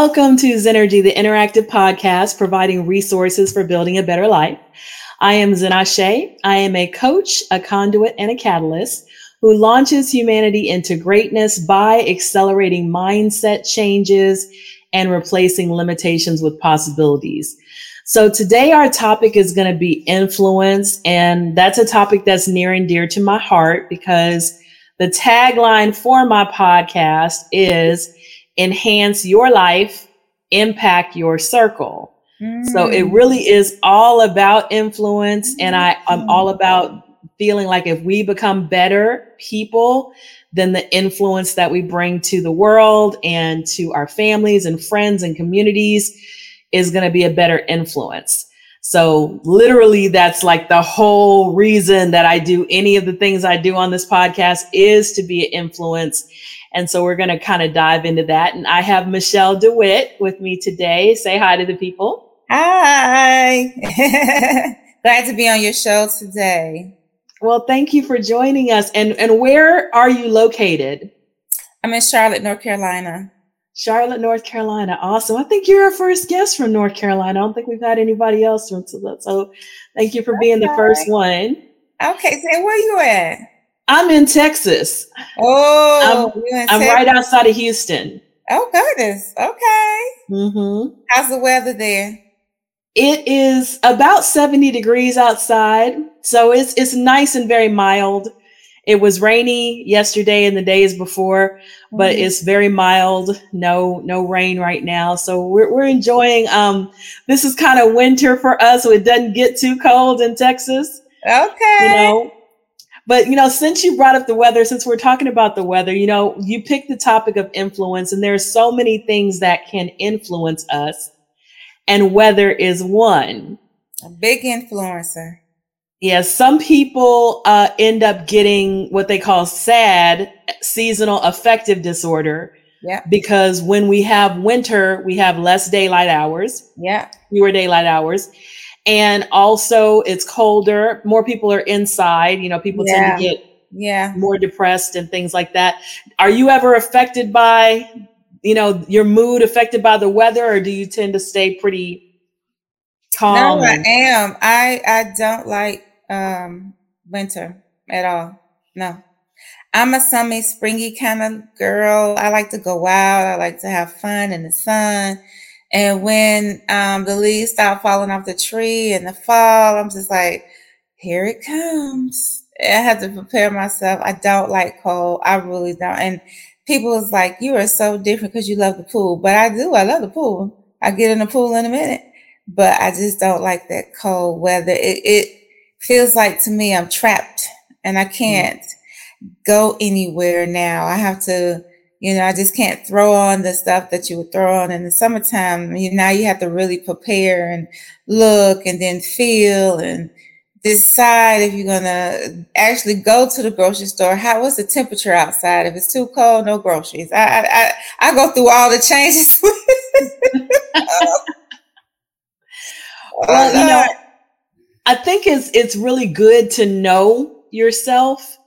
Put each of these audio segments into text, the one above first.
Welcome to Zennurgy, the interactive podcast providing resources for building a better life. I am Zenashe. I am a coach, a conduit, and a catalyst who launches humanity into greatness by accelerating mindset changes and replacing limitations with possibilities. So today our topic is going to be influence. And that's a topic that's near and dear to my heart because the tagline for my podcast is enhance your life, impact your circle. Mm. So it mm. really is all about influence. And I, I'm all about feeling like if we become better people, then the influence that we bring to the world and to our families and friends and communities is going to be a better influence. So literally that's like the whole reason that I do any of the things I do on this podcast is to be an influence and so we're going to kind of dive into that. And I have Michelle DeWitt with me today. Say hi to the people. Hi. Glad to be on your show today. Well, thank you for joining us. And, and where are you located? I'm in Charlotte, North Carolina. Charlotte, North Carolina. Awesome. I think you're our first guest from North Carolina. I don't think we've had anybody else from so, so thank you for being the first one. Okay, so where are you at? I'm in Texas. Oh, I'm, I'm Texas. right outside of Houston. Oh goodness. Okay. Mm-hmm. How's the weather there? It is about 70 degrees outside, so it's it's nice and very mild. It was rainy yesterday and the days before, but mm-hmm. it's very mild. No no rain right now, so we're we're enjoying. Um, this is kind of winter for us, so it doesn't get too cold in Texas. Okay. You know, but you know, since you brought up the weather, since we're talking about the weather, you know, you picked the topic of influence, and there's so many things that can influence us, and weather is one. A big influencer. Yeah, some people uh, end up getting what they call SAD, seasonal affective disorder. Yeah. Because when we have winter, we have less daylight hours. Yeah. Fewer daylight hours and also it's colder more people are inside you know people yeah. tend to get yeah. more depressed and things like that. Are you ever affected by you know your mood affected by the weather or do you tend to stay pretty calm no i am. I i don't like um winter at all. No. I'm a summer springy kind of girl. I like to go out. I like to have fun in the sun and when um, the leaves start falling off the tree in the fall, I'm just like, here it comes. I have to prepare myself. I don't like cold. I really don't. And people is like, you are so different because you love the pool. But I do. I love the pool. I get in the pool in a minute. But I just don't like that cold weather. It, it feels like to me I'm trapped and I mm. can't mm. go anywhere now. I have to you know, I just can't throw on the stuff that you would throw on in the summertime. You now you have to really prepare and look and then feel and decide if you're gonna actually go to the grocery store. How what's the temperature outside? If it's too cold, no groceries. I I I, go through all the changes. well, you know, oh, I think it's it's really good to know yourself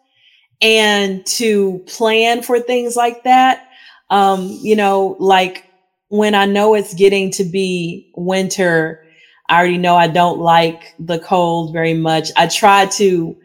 and to plan for things like that. Um, you know, like when I know it's getting to be winter, I already know I don't like the cold very much. I try to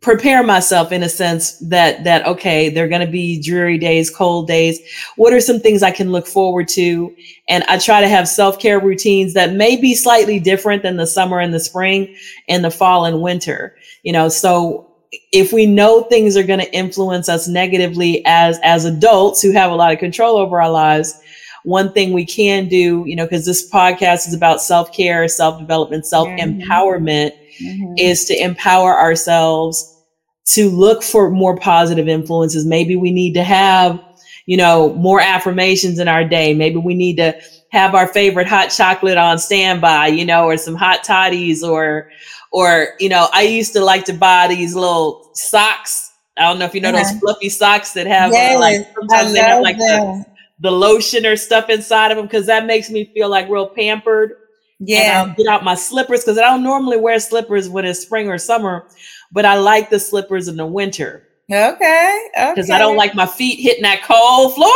prepare myself in a sense that that okay they're going to be dreary days cold days what are some things i can look forward to and i try to have self-care routines that may be slightly different than the summer and the spring and the fall and winter you know so if we know things are going to influence us negatively as as adults who have a lot of control over our lives one thing we can do you know because this podcast is about self-care self-development self-empowerment mm-hmm. is to empower ourselves to look for more positive influences. Maybe we need to have you know more affirmations in our day. Maybe we need to have our favorite hot chocolate on standby you know or some hot toddies or or, you know, I used to like to buy these little socks. I don't know if you know those fluffy socks that have yes, uh, like sometimes they have like the, the, lotion or stuff inside of them because that makes me feel like real pampered. Yeah. And I'll get out my slippers because I don't normally wear slippers when it's spring or summer, but I like the slippers in the winter. Okay. Because okay. I don't like my feet hitting that cold floor.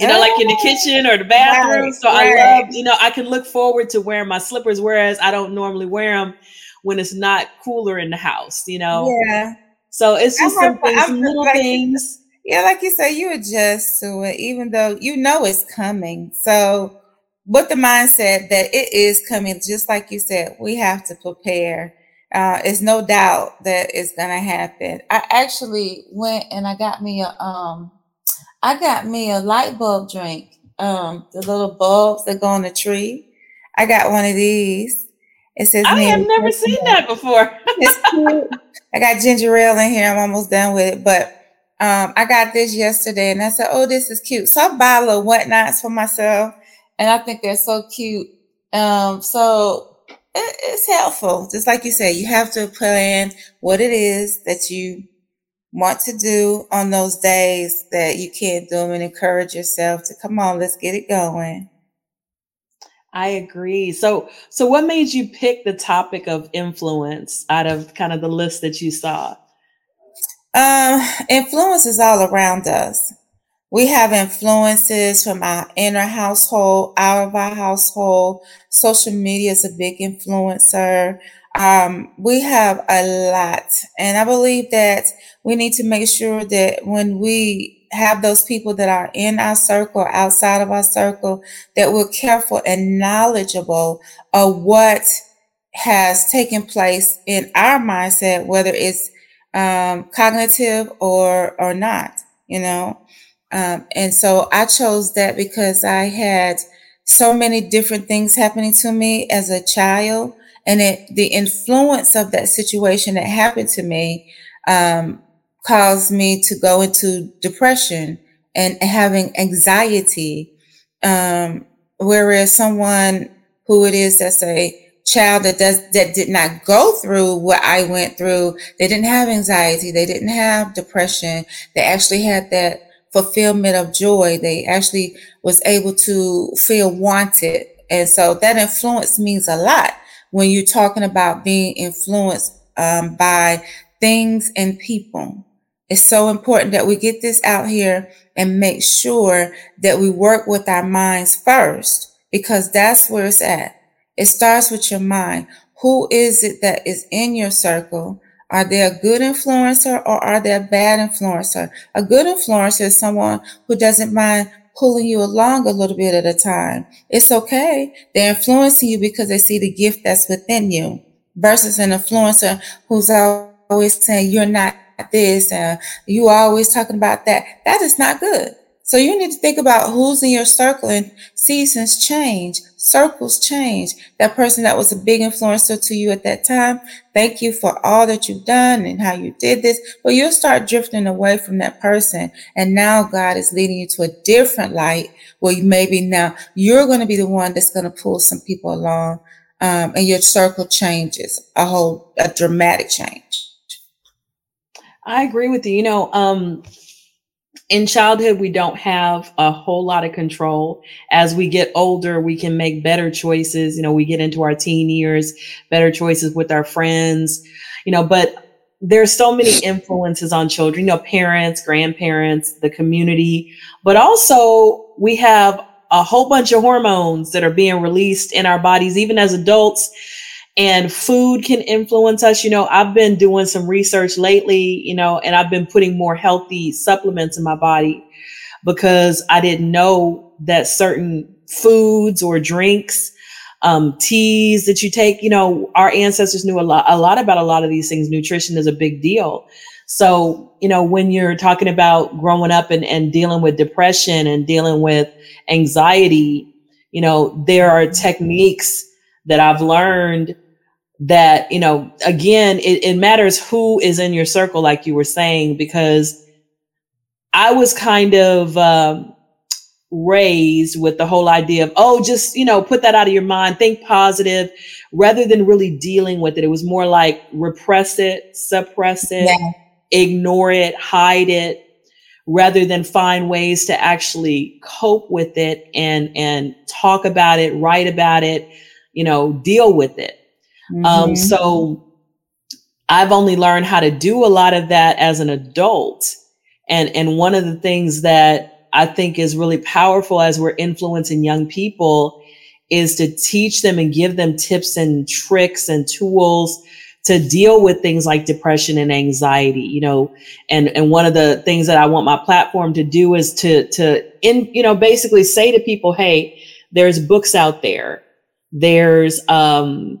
You know, like in the kitchen or the bathroom. Right, so right. I love, you know, I can look forward to wearing my slippers, whereas I don't normally wear them when it's not cooler in the house, you know? Yeah. So it's just some things, some little like, things. Yeah, like you say, you adjust to it, even though you know it's coming. So with the mindset that it is coming, just like you said, we have to prepare. Uh, it's no doubt that it's gonna happen. I actually went and I got me a um I got me a light bulb drink. Um, the little bulbs that go on the tree. I got one of these. It says I have never seen that before. it's cute. I got ginger ale in here. I'm almost done with it, but um, I got this yesterday, and I said, "Oh, this is cute." So I buy a little whatnots for myself, and I think they're so cute. Um, so it, it's helpful. Just like you said, you have to plan what it is that you want to do on those days that you can't do them and encourage yourself to come on, let's get it going. I agree. So so what made you pick the topic of influence out of kind of the list that you saw? Um, influence is all around us. We have influences from our inner household, out of our household. Social media is a big influencer. Um, we have a lot. And I believe that we need to make sure that when we have those people that are in our circle, outside of our circle, that we're careful and knowledgeable of what has taken place in our mindset, whether it's um, cognitive or or not, you know. Um, and so I chose that because I had so many different things happening to me as a child, and it the influence of that situation that happened to me um, caused me to go into depression and having anxiety. Um, whereas someone who it is that's a child that does that did not go through what I went through, they didn't have anxiety, they didn't have depression, they actually had that fulfillment of joy. They actually was able to feel wanted. And so that influence means a lot when you're talking about being influenced um, by things and people. It's so important that we get this out here and make sure that we work with our minds first because that's where it's at. It starts with your mind. Who is it that is in your circle? Are they a good influencer or are they a bad influencer? A good influencer is someone who doesn't mind pulling you along a little bit at a time. It's okay. They're influencing you because they see the gift that's within you versus an influencer who's always saying you're not this and you always talking about that. That is not good. So you need to think about who's in your circle and seasons change, circles change. That person that was a big influencer to you at that time, thank you for all that you've done and how you did this. But you'll start drifting away from that person. And now God is leading you to a different light where maybe now you're going to be the one that's going to pull some people along. Um, and your circle changes a whole, a dramatic change. I agree with you. You know, um, in childhood, we don't have a whole lot of control. As we get older, we can make better choices. You know, we get into our teen years, better choices with our friends, you know, but there's so many influences on children, you know, parents, grandparents, the community, but also we have a whole bunch of hormones that are being released in our bodies, even as adults and food can influence us. You know, I've been doing some research lately, you know, and I've been putting more healthy supplements in my body because I didn't know that certain foods or drinks, um, teas that you take, you know, our ancestors knew a lot, a lot about a lot of these things. Nutrition is a big deal. So, you know, when you're talking about growing up and, and dealing with depression and dealing with anxiety, you know, there are techniques that I've learned that, you know, again, it, it matters who is in your circle, like you were saying, because I was kind of um, raised with the whole idea of, oh, just, you know, put that out of your mind, think positive, rather than really dealing with it. It was more like repress it, suppress it, yeah. ignore it, hide it rather than find ways to actually cope with it and and talk about it write about it you know, deal with it. Um, mm-hmm. Um, so I've only learned how to do a lot of that as an adult. And, and one of the things that I think is really powerful as we're influencing young people is to teach them and give them tips and tricks and tools to deal with things like depression and anxiety you know and and one of the things that i want my platform to do is to to in you know basically say to people hey there's books out there there's um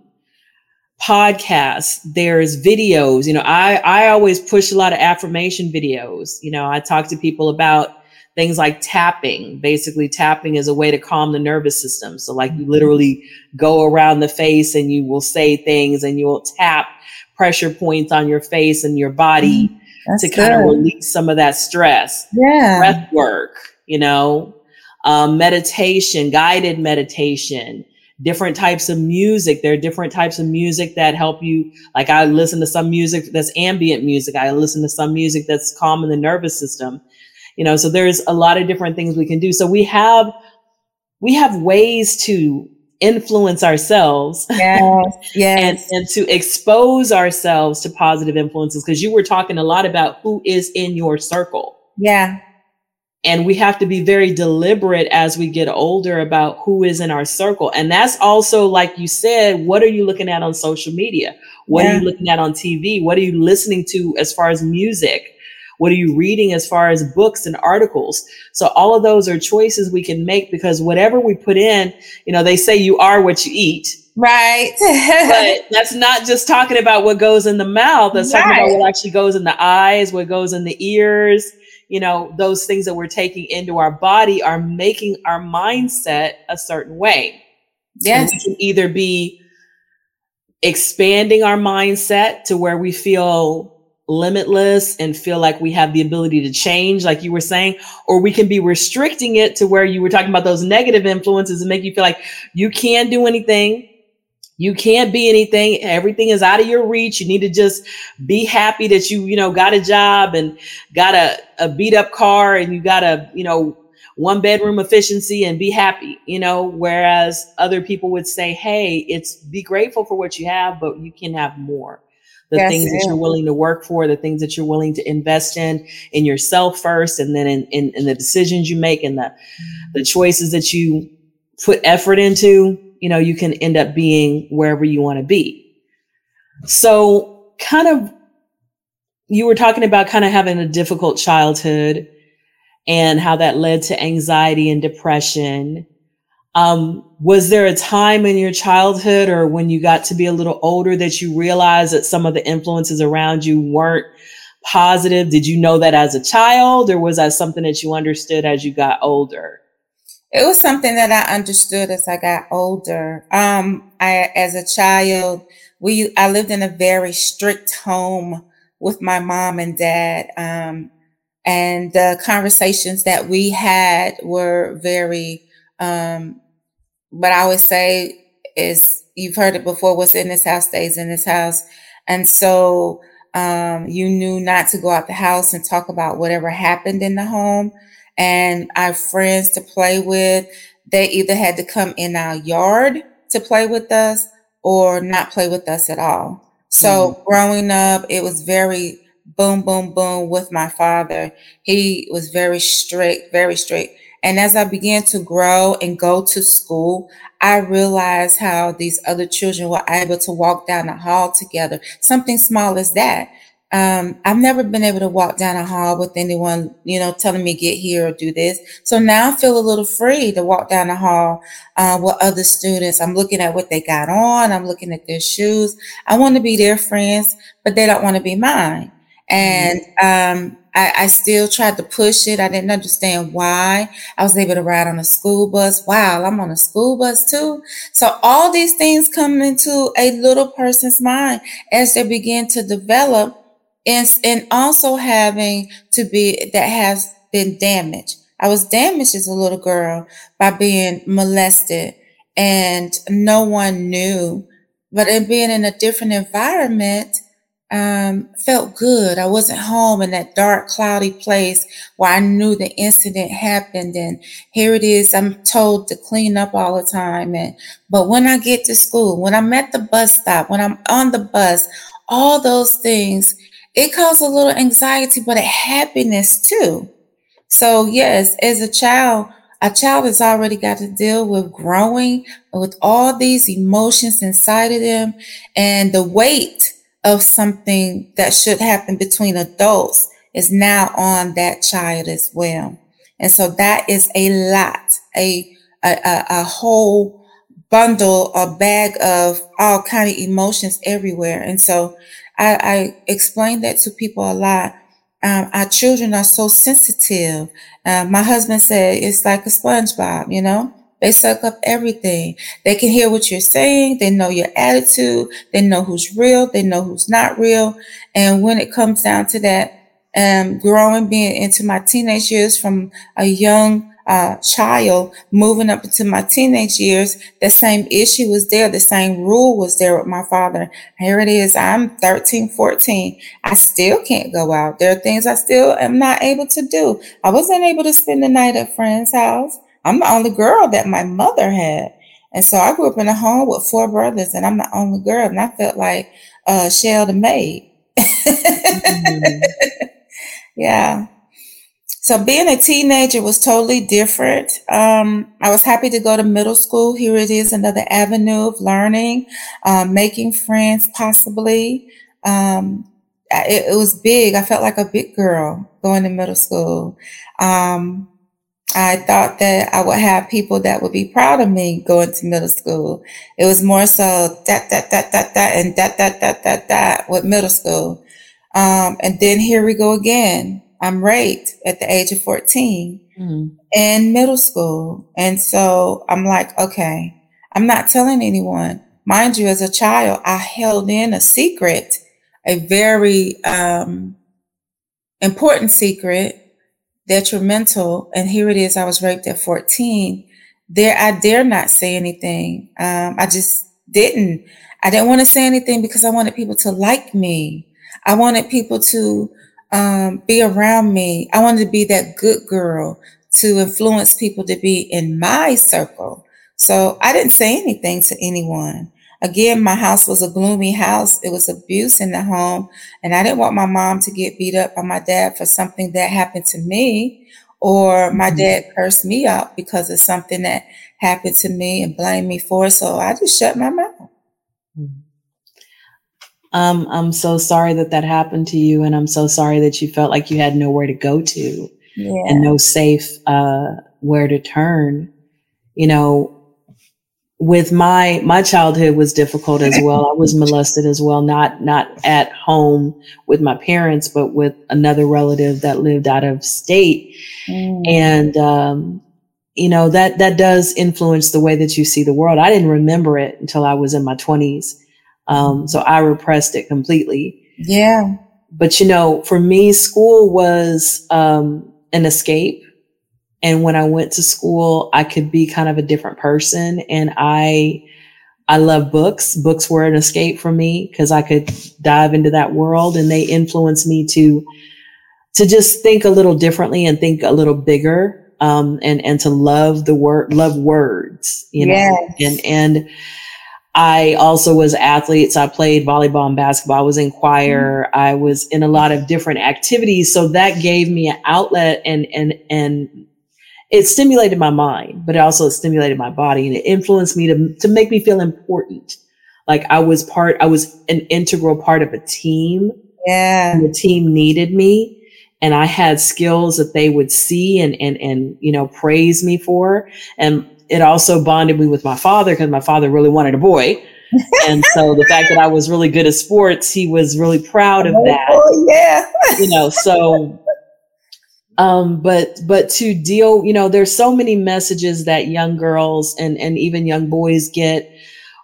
podcasts there's videos you know i i always push a lot of affirmation videos you know i talk to people about things like tapping. Basically, tapping is a way to calm the nervous system. So, like, you mm-hmm. literally go around the face and you will say things and you will tap pressure points on your face and your body mm, That's to kind of release some of that stress. Yeah. Breath work, you know, um, meditation, guided meditation different types of music. There are different types of music that help you. Like I listen to some music that's ambient music. I listen to some music that's calming the nervous system you know so there's a lot of different things we can do so we have we have ways to influence ourselves yes, yes. and, and to expose ourselves to positive influences because you were talking a lot about who is in your circle yeah and we have to be very deliberate as we get older about who is in our circle and that's also like you said what are you looking at on social media what yeah. are you looking at on tv what are you listening to as far as music what are you reading as far as books and articles? So all of those are choices we can make because whatever we put in, you know, they say you are what you eat. Right. but that's not just talking about what goes in the mouth. That's right. talking about what actually goes in the eyes, what goes in the ears. You know, those things that we're taking into our body are making our mindset a certain way. Yes. And we can either be expanding our mindset to where we feel limitless and feel like we have the ability to change, like you were saying, or we can be restricting it to where you were talking about those negative influences and make you feel like you can't do anything. You can't be anything. Everything is out of your reach. You need to just be happy that you, you know, got a job and got a, a beat up car and you got a, you know, one bedroom efficiency and be happy, you know, whereas other people would say, Hey, it's be grateful for what you have, but you can have more the yes, things that you're willing to work for, the things that you're willing to invest in, in yourself first, and then in, in, in the decisions you make and the, the choices that you put effort into, you know, you can end up being wherever you want to be. So kind of, you were talking about kind of having a difficult childhood and how that led to anxiety and depression. Um, was there a time in your childhood or when you got to be a little older that you realized that some of the influences around you weren't positive? Did you know that as a child or was that something that you understood as you got older? It was something that I understood as I got older. Um, I, as a child, we, I lived in a very strict home with my mom and dad. Um, and the conversations that we had were very, um, but I always say is you've heard it before, what's in this house stays in this house. And so um, you knew not to go out the house and talk about whatever happened in the home. And our friends to play with, they either had to come in our yard to play with us or not play with us at all. So mm-hmm. growing up, it was very boom, boom, boom with my father. He was very strict, very strict. And as I began to grow and go to school, I realized how these other children were able to walk down the hall together. Something small as that. Um, I've never been able to walk down a hall with anyone, you know, telling me get here or do this. So now I feel a little free to walk down the hall uh, with other students. I'm looking at what they got on. I'm looking at their shoes. I want to be their friends, but they don't want to be mine. And um, I, I, still tried to push it. I didn't understand why. I was able to ride on a school bus. Wow, I'm on a school bus too. So all these things come into a little person's mind as they begin to develop and, and also having to be that has been damaged. I was damaged as a little girl by being molested and no one knew. But in being in a different environment, um, felt good. I wasn't home in that dark, cloudy place where I knew the incident happened. And here it is. I'm told to clean up all the time. And, but when I get to school, when I'm at the bus stop, when I'm on the bus, all those things, it caused a little anxiety, but a happiness too. So, yes, as a child, a child has already got to deal with growing with all these emotions inside of them and the weight of something that should happen between adults is now on that child as well. And so that is a lot, a, a, a whole bundle or bag of all kind of emotions everywhere. And so I, I explain that to people a lot. Um, our children are so sensitive. Uh, my husband said it's like a SpongeBob, you know, they suck up everything. They can hear what you're saying. They know your attitude. They know who's real. They know who's not real. And when it comes down to that, um, growing, being into my teenage years from a young uh, child moving up into my teenage years, the same issue was there. The same rule was there with my father. Here it is. I'm 13, 14. I still can't go out. There are things I still am not able to do. I wasn't able to spend the night at friend's house. I'm the only girl that my mother had. And so I grew up in a home with four brothers and I'm the only girl. And I felt like uh, Shell the maid. mm-hmm. Yeah. So being a teenager was totally different. Um, I was happy to go to middle school. Here it is, another avenue of learning, um, making friends, possibly. Um, it, it, was big. I felt like a big girl going to middle school. Um, I thought that I would have people that would be proud of me going to middle school. It was more so that, that, that, that, that, and that, that, that, that, that with middle school. Um, and then here we go again. I'm raped at the age of 14 mm-hmm. in middle school. And so I'm like, okay, I'm not telling anyone. Mind you, as a child, I held in a secret, a very um, important secret, detrimental. And here it is. I was raped at 14. There, I dare not say anything. Um, I just didn't. I didn't want to say anything because I wanted people to like me. I wanted people to um, be around me. I wanted to be that good girl to influence people to be in my circle. So I didn't say anything to anyone. Again, my house was a gloomy house. It was abuse in the home. And I didn't want my mom to get beat up by my dad for something that happened to me or my mm-hmm. dad cursed me out because of something that happened to me and blamed me for it. So I just shut my mouth. Mm-hmm. Um, I'm so sorry that that happened to you, and I'm so sorry that you felt like you had nowhere to go to yeah. and no safe uh, where to turn. You know, with my my childhood was difficult as well. I was molested as well, not not at home with my parents, but with another relative that lived out of state, mm. and um, you know that that does influence the way that you see the world. I didn't remember it until I was in my twenties um, so I repressed it completely. Yeah. But you know, for me, school was um, an escape. And when I went to school, I could be kind of a different person. And I, I love books. Books were an escape for me because I could dive into that world and they influenced me to, to just think a little differently and think a little bigger. Um, and, and to love the word, love words, you know, yes. and, and, I also was athletes. I played volleyball and basketball. I was in choir. Mm-hmm. I was in a lot of different activities. So that gave me an outlet and, and, and it stimulated my mind, but it also stimulated my body and it influenced me to, to make me feel important. Like I was part, I was an integral part of a team. Yeah. the team needed me and I had skills that they would see and, and, and, you know, praise me for. And it also bonded me with my father because my father really wanted a boy. and so the fact that I was really good at sports, he was really proud of that. Oh yeah. you know, so um but but to deal, you know, there's so many messages that young girls and and even young boys get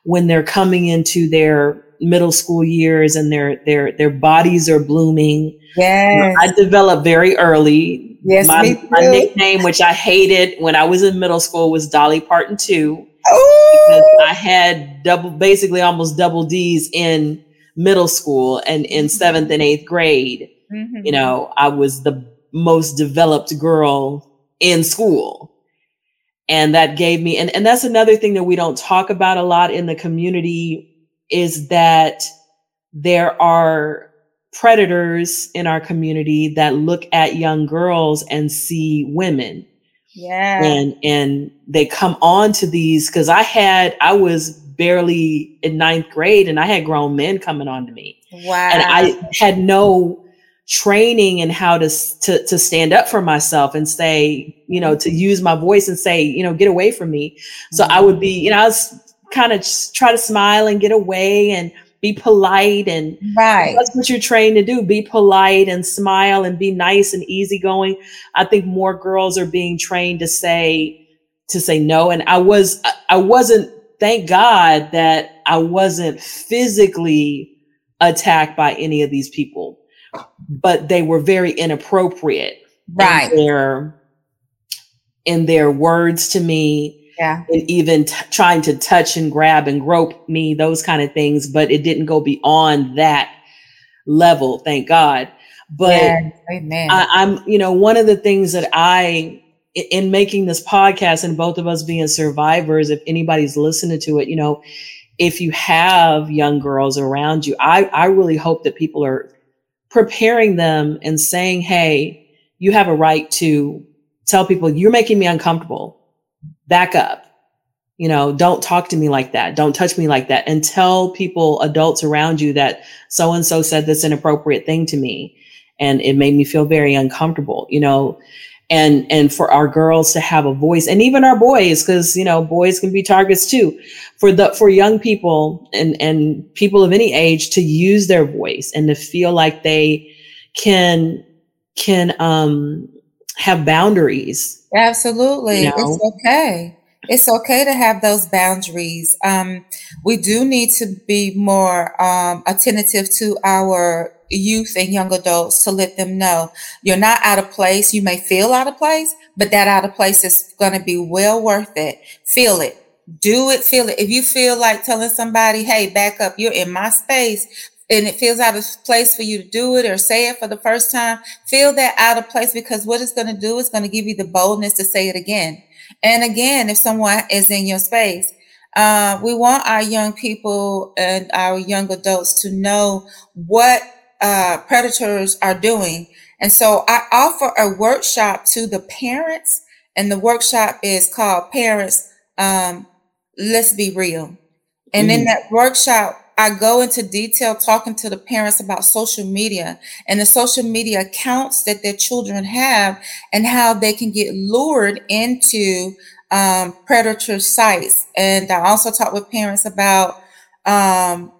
when they're coming into their middle school years and their their their bodies are blooming. Yeah. I developed very early Yes, my, my, nickname, which I hated when I was in middle school, was Dolly Parton 2. Oh. Because I had double, basically almost double D's in middle school and in mm-hmm. seventh and eighth grade. Mm-hmm. You know, I was the most developed girl in school. And that gave me, and, and that's another thing that we don't talk about a lot in the community is that there are predators in our community that look at young girls and see women. Yeah. and and they come on to these because i had i was barely in ninth grade and i had grown men coming on to me. Wow. and i had no training in how to, to to stand up for myself and say you know mm-hmm. to use my voice and say you know get away from me. So i mm-hmm. would be you know i was kind of try to smile and get away and be polite and right. that's what you're trained to do be polite and smile and be nice and easygoing i think more girls are being trained to say to say no and i was I- wasn't thank god that i wasn't physically attacked by any of these people but they were very inappropriate Right. in their in their words to me Yeah. and even t- trying to touch and grab and grope me, those kind of things. But it didn't go beyond that level, thank God. But. Amen. I, I'm, you know, one of the things that I, i- in making this podcast and both of us being survivors, if anybody's listening to it, you know, if you have young girls around you, I, I really hope that people are preparing them and saying, hey, you have a right to tell people you're making me uncomfortable. Back up. You know, don't talk to me like that. Don't touch me like that. And tell people, adults around you, that so and so said this inappropriate thing to me. And it made me feel very uncomfortable, you know, and, and for our girls to have a voice and even our boys, because, you know, boys can be targets too for the, for young people and, and people of any age to use their voice and to feel like they can, can, um, have boundaries. Absolutely. You know? It's okay. It's okay to have those boundaries. Um, we do need to be more um, attentive to our youth and young adults to let them know you're not out of place. You may feel out of place, but that out of place is going to be well worth it. Feel it. Do it, feel it. If you feel like telling somebody, hey, back up, you're in my space, and it feels out of place for you to do it or say it for the first time, feel that out of place because what it's going to do is going to give you the boldness to say it again. And again, if someone is in your space, uh, we want our young people and our young adults to know what uh, predators are doing. And so I offer a workshop to the parents, and the workshop is called Parents um, Let's Be Real. And in Mhm. that workshop, I go into detail talking to the parents about social media and the social media accounts that their children have and how they can get lured into um, predator sites. And I also talk with parents about um,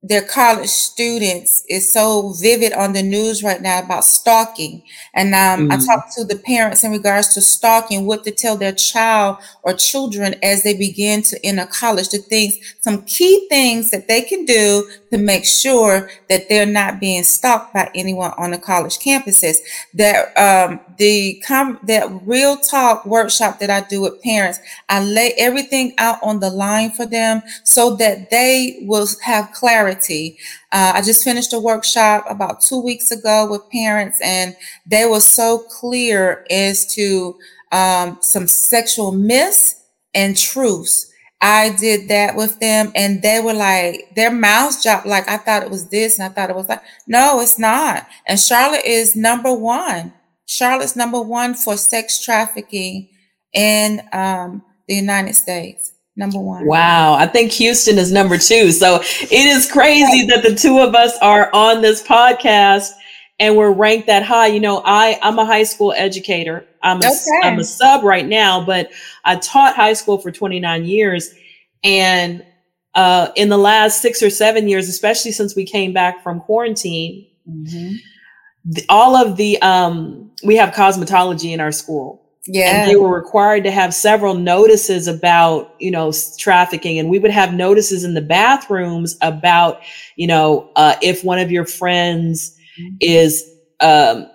their college students is so vivid on the news right now about stalking. And um, I Mhm. talk to the parents in regards to stalking, what to tell their child or children as they begin to enter college, the things, some key things that they can do to make sure that they're not being stalked by anyone on the college campuses. That um, the com- that real talk workshop that I do with parents, I lay everything out on the line for them so that they will have clarity. Uh, I just finished a workshop about two weeks ago with parents, and they were so clear as to um, some sexual myths and truths. I did that with them, and they were like, their mouths dropped. Like I thought it was this, and I thought it was that. No, it's not. And Charlotte is number one. Charlotte's number one for sex trafficking in um, the United States. Number one. Wow. I think Houston is number two. So it is crazy that the two of us are on this podcast and we're ranked that high. You know, I, I'm a high school educator. I'm a, Okay. I'm a sub right now, but I taught high school for 29 years. And uh, in the last six or seven years, especially since we came back from quarantine, Mhm. the, all of the, um, we have cosmetology in our school Yeah. and they were required to have several notices about you know trafficking and we would have notices in the bathrooms about you know uh, if one of your friends is um,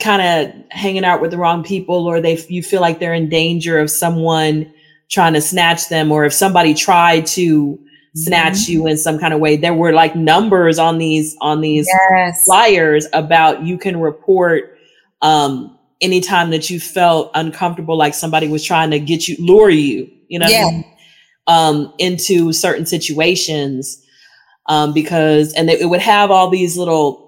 kind of hanging out with the wrong people or they you feel like they're in danger of someone trying to snatch them or if somebody tried to snatch you in some kind of way there were like numbers on these on these Yes. flyers about you can report um anytime that you felt uncomfortable like somebody was trying to get you lure you you know what I mean? um into certain situations um because and it, it would have all these little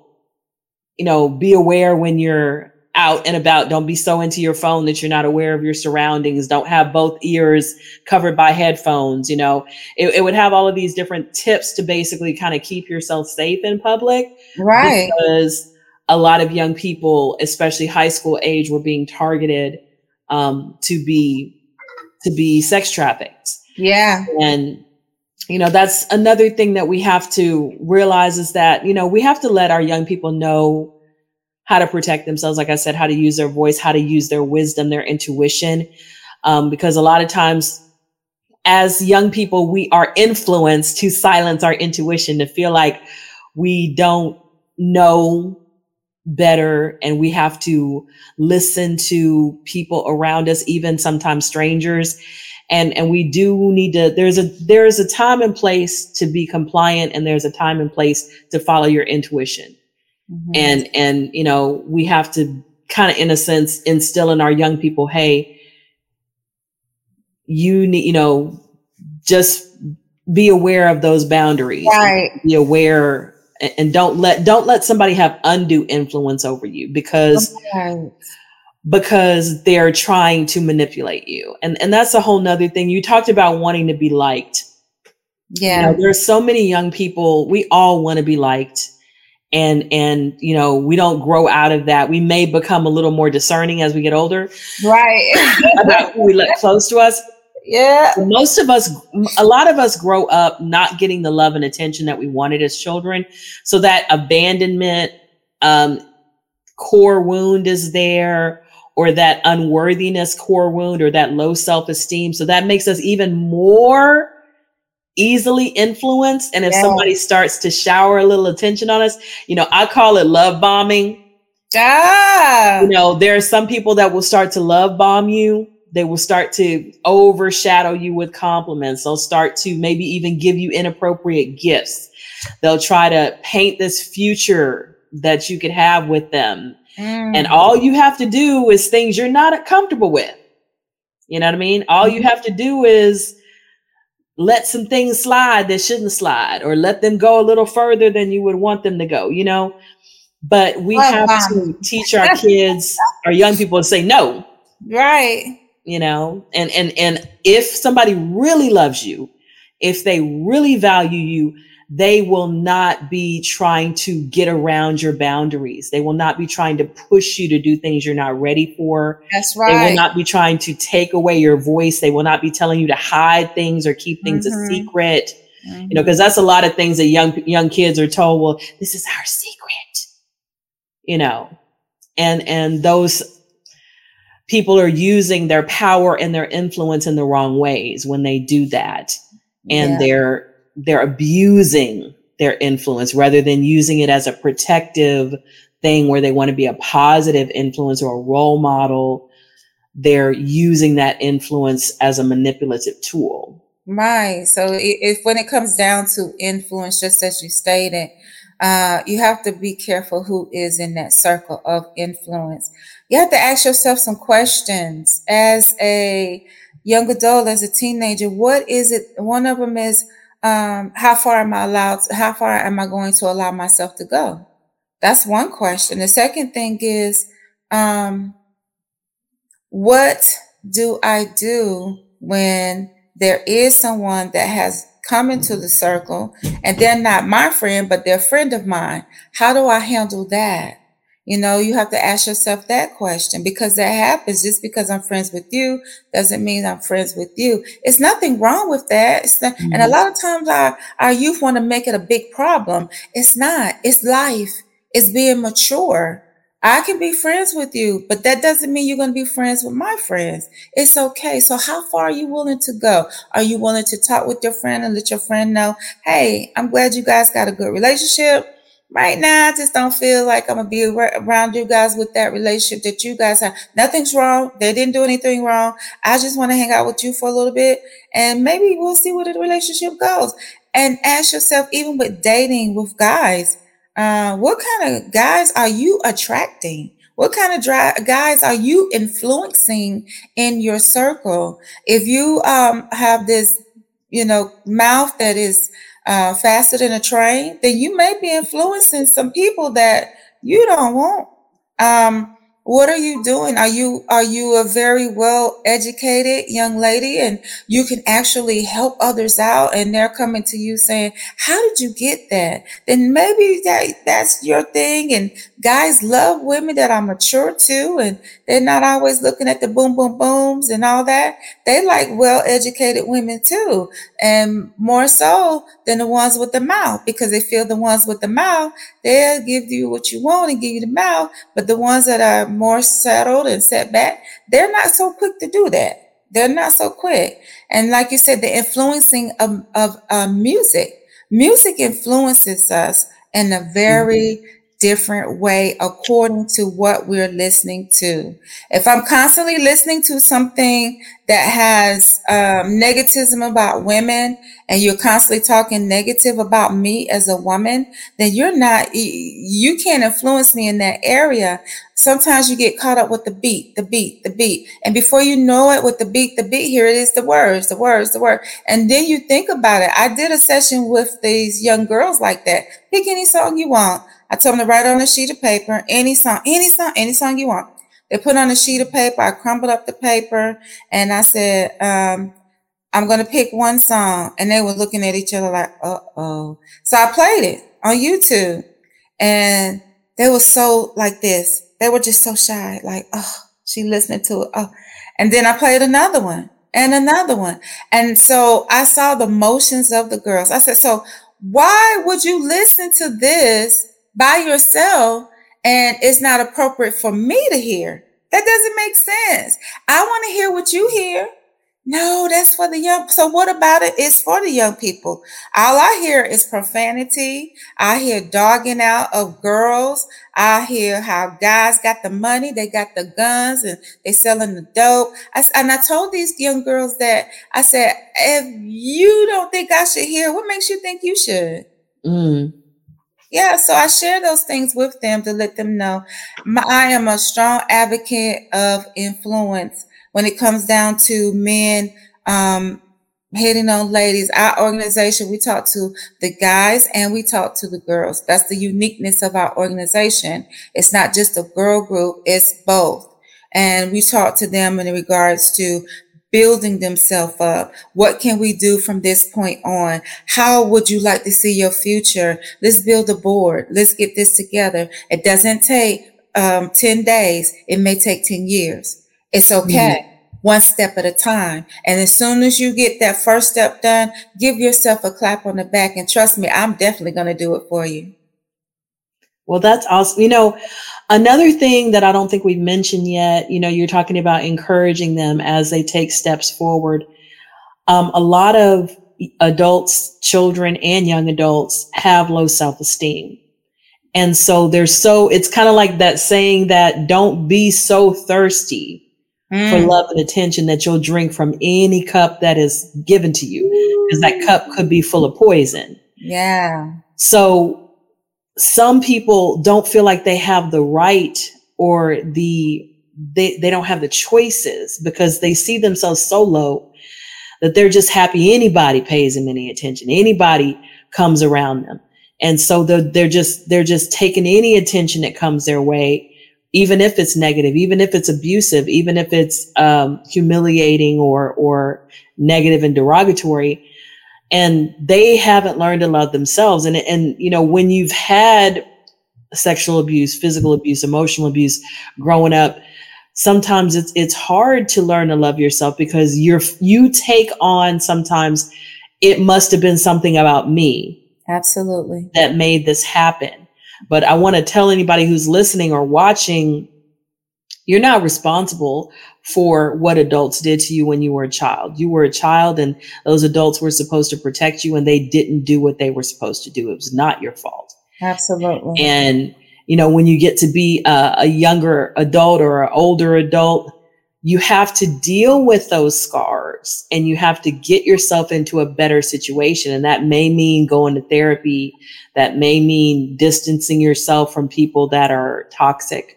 you know, be aware when you're out and about. Don't be so into your phone that you're not aware of your surroundings. Don't have both ears covered by headphones. You know, it, it would have all of these different tips to basically kind of keep yourself safe in public. Right. Because a lot of young people, especially high school age, were being targeted um, to be to be sex trafficked. Yeah. And you know, that's another thing that we have to realize is that, you know, we have to let our young people know how to protect themselves. Like I said, how to use their voice, how to use their wisdom, their intuition. Um, because a lot of times as young people, we are influenced to silence our intuition, to feel like we don't know better and we have to listen to people around us, even sometimes strangers. And, and we do need to, there's a, there's a time and place to be compliant and there's a time and place to follow your intuition. Mm-hmm. And, and, you know, we have to kind of, in a sense, instill in our young people, hey, you need, you know, just be aware of those boundaries. Right. Be aware and don't let don't let somebody have undue influence over you because right. because they're trying to manipulate you. And and that's a whole nother thing. You talked about wanting to be liked. Yeah. You know, there's so many young people, we all want to be liked and and you know we don't grow out of that we may become a little more discerning as we get older right about who we let close to us yeah most of us a lot of us grow up not getting the love and attention that we wanted as children so that abandonment um core wound is there or that unworthiness core wound or that low self-esteem so that makes us even more easily influenced. And if yeah. somebody starts to shower a little attention on us, you know, I call it love bombing. Ah. You know, there are some people that will start to love bomb you. They will start to overshadow you with compliments. They'll start to maybe even give you inappropriate gifts. They'll try to paint this future that you could have with them. Mm. And all you have to do is things you're not comfortable with. You know what I mean? All you mm-hmm. have to do is let some things slide that shouldn't slide or let them go a little further than you would want them to go, you know? But we oh, have wow. to teach our kids, our young people to say no. Right. You know, and and and if somebody really loves you, if they really value you, they will not be trying to get around your boundaries. They will not be trying to push you to do things you're not ready for. That's right. They will not be trying to take away your voice. They will not be telling you to hide things or keep things mm-hmm. a secret. Mm-hmm. You know, because that's a lot of things that young young kids are told, well, this is our secret. You know, and and those people are using their power and their influence in the wrong ways when they do that. And yeah. they're they're abusing their influence rather than using it as a protective thing where they want to be a positive influence or a role model. They're using that influence as a manipulative tool. Right. So if when it comes down to influence, just as you stated, uh, you have to be careful who is in that circle of influence. You have to ask yourself some questions as a young adult, as a teenager. What is it? One of them is, um, how far am I allowed? To, how far am I going to allow myself to go? That's one question. The second thing is, um, what do I do when there is someone that has come into the circle and they're not my friend, but they're a friend of mine? How do I handle that? You know, you have to ask yourself that question because that happens just because I'm friends with you doesn't mean I'm friends with you. It's nothing wrong with that. Not, mm-hmm. And a mm-hmm. lot of times our, our youth want to make it a big problem. It's not, it's life. It's being mature. I can be friends with you, but that doesn't mean you're going to be friends with my friends. It's okay. So how far are you willing to go? Are you willing to talk with your friend and let your friend know, Hey, I'm glad you guys got a good relationship right now, I just don't feel like I'm gonna be around you guys with that relationship that you guys have. Nothing's wrong. They didn't do anything wrong. I just want to hang out with you for a little bit and maybe we'll see where the relationship goes. And ask yourself, even with dating with guys, uh, what kind of guys are you attracting? What kind of dry, guys are you influencing in your circle? If you um, have this, you know, mouth that is uh, faster than a train, then you may be influencing some people that you don't want. Um, what are you doing? Are you are you a very well educated young lady and you can actually help others out and they're coming to you saying, "How did you get that?" Then maybe that that's your thing and guys love women that are mature too and they're not always looking at the boom boom booms and all that. They like well educated women too and more so than the ones with the mouth because they feel the ones with the mouth, they'll give you what you want and give you the mouth, but the ones that are more settled and set back, they're not so quick to do that. They're not so quick. And like you said, the influencing of, of uh, music, music influences us in a very mm-hmm. different way according to what we're listening to. If I'm constantly listening to something that has um, negativism about women and you're constantly talking negative about me as a woman, then you're not, you can't influence me in that area. Sometimes you get caught up with the beat, the beat, the beat. And before you know it, with the beat, the beat, here it is the words, the words, the word. And then you think about it. I did a session with these young girls like that. Pick any song you want. I told them to write on a sheet of paper, any song, any song, any song you want they put on a sheet of paper. I crumpled up the paper and I said, um, I'm going to pick one song. And they were looking at each other like, uh oh. So I played it on YouTube and they were so like this. They were just so shy, like, oh, she listening to it. Oh. And then I played another one and another one. And so I saw the motions of the girls. I said, so why would you listen to this by yourself and it's not appropriate for me to hear. That doesn't make sense. I want to hear what you hear. No, that's for the young. So what about it? It's for the young people. All I hear is profanity. I hear dogging out of girls. I hear how guys got the money, they got the guns, and they selling the dope. I, and I told these young girls that I said, if you don't think I should hear, what makes you think you should? Mm. Yeah, so I share those things with them to let them know my, I am a strong advocate of influence when it comes down to men um, hitting on ladies. Our organization, we talk to the guys and we talk to the girls. That's the uniqueness of our organization. It's not just a girl group, it's both. And we talk to them in regards to building themselves up. What can we do from this point on? How would you like to see your future? Let's build a board. Let's get this together. It doesn't take um, 10 days. It may take 10 years. It's okay. Mm-hmm. One step at a time. And as soon as you get that first step done, give yourself a clap on the back. And trust me, I'm definitely going to do it for you. Well, that's awesome. You know, another thing that I don't think we've mentioned yet, you know, you're talking about encouraging them as they take steps forward. Um, a lot of adults, children, and young adults have low self esteem. And so they're so, it's kind of like that saying that don't be so thirsty mm. for love and attention that you'll drink from any cup that is given to you, because that cup could be full of poison. Yeah. So some people don't feel like they have the right or the they, they don't have the choices because they see themselves so low that they're just happy anybody pays them any attention anybody comes around them and so they're, they're just they're just taking any attention that comes their way even if it's negative even if it's abusive even if it's um, humiliating or or negative and derogatory and they haven't learned to love themselves. And, and, you know, when you've had sexual abuse, physical abuse, emotional abuse growing up, sometimes it's, it's hard to learn to love yourself because you're, you take on sometimes it must have been something about me. Absolutely. That made this happen. But I want to tell anybody who's listening or watching, you're not responsible for what adults did to you when you were a child. You were a child and those adults were supposed to protect you and they didn't do what they were supposed to do. It was not your fault. Absolutely. And, you know, when you get to be a, a younger adult or an older adult, you have to deal with those scars and you have to get yourself into a better situation. And that may mean going to therapy. That may mean distancing yourself from people that are toxic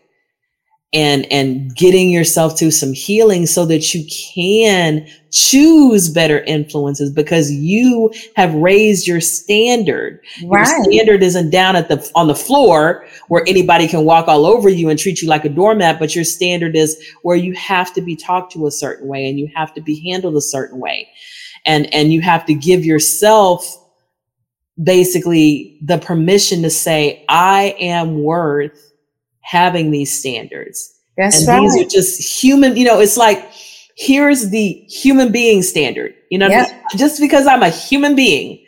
and and getting yourself to some healing so that you can choose better influences because you have raised your standard right. your standard isn't down at the on the floor where anybody can walk all over you and treat you like a doormat but your standard is where you have to be talked to a certain way and you have to be handled a certain way and and you have to give yourself basically the permission to say i am worth having these standards. That's and right. These are just human, you know, it's like, here's the human being standard. You know, yep. just because I'm a human being,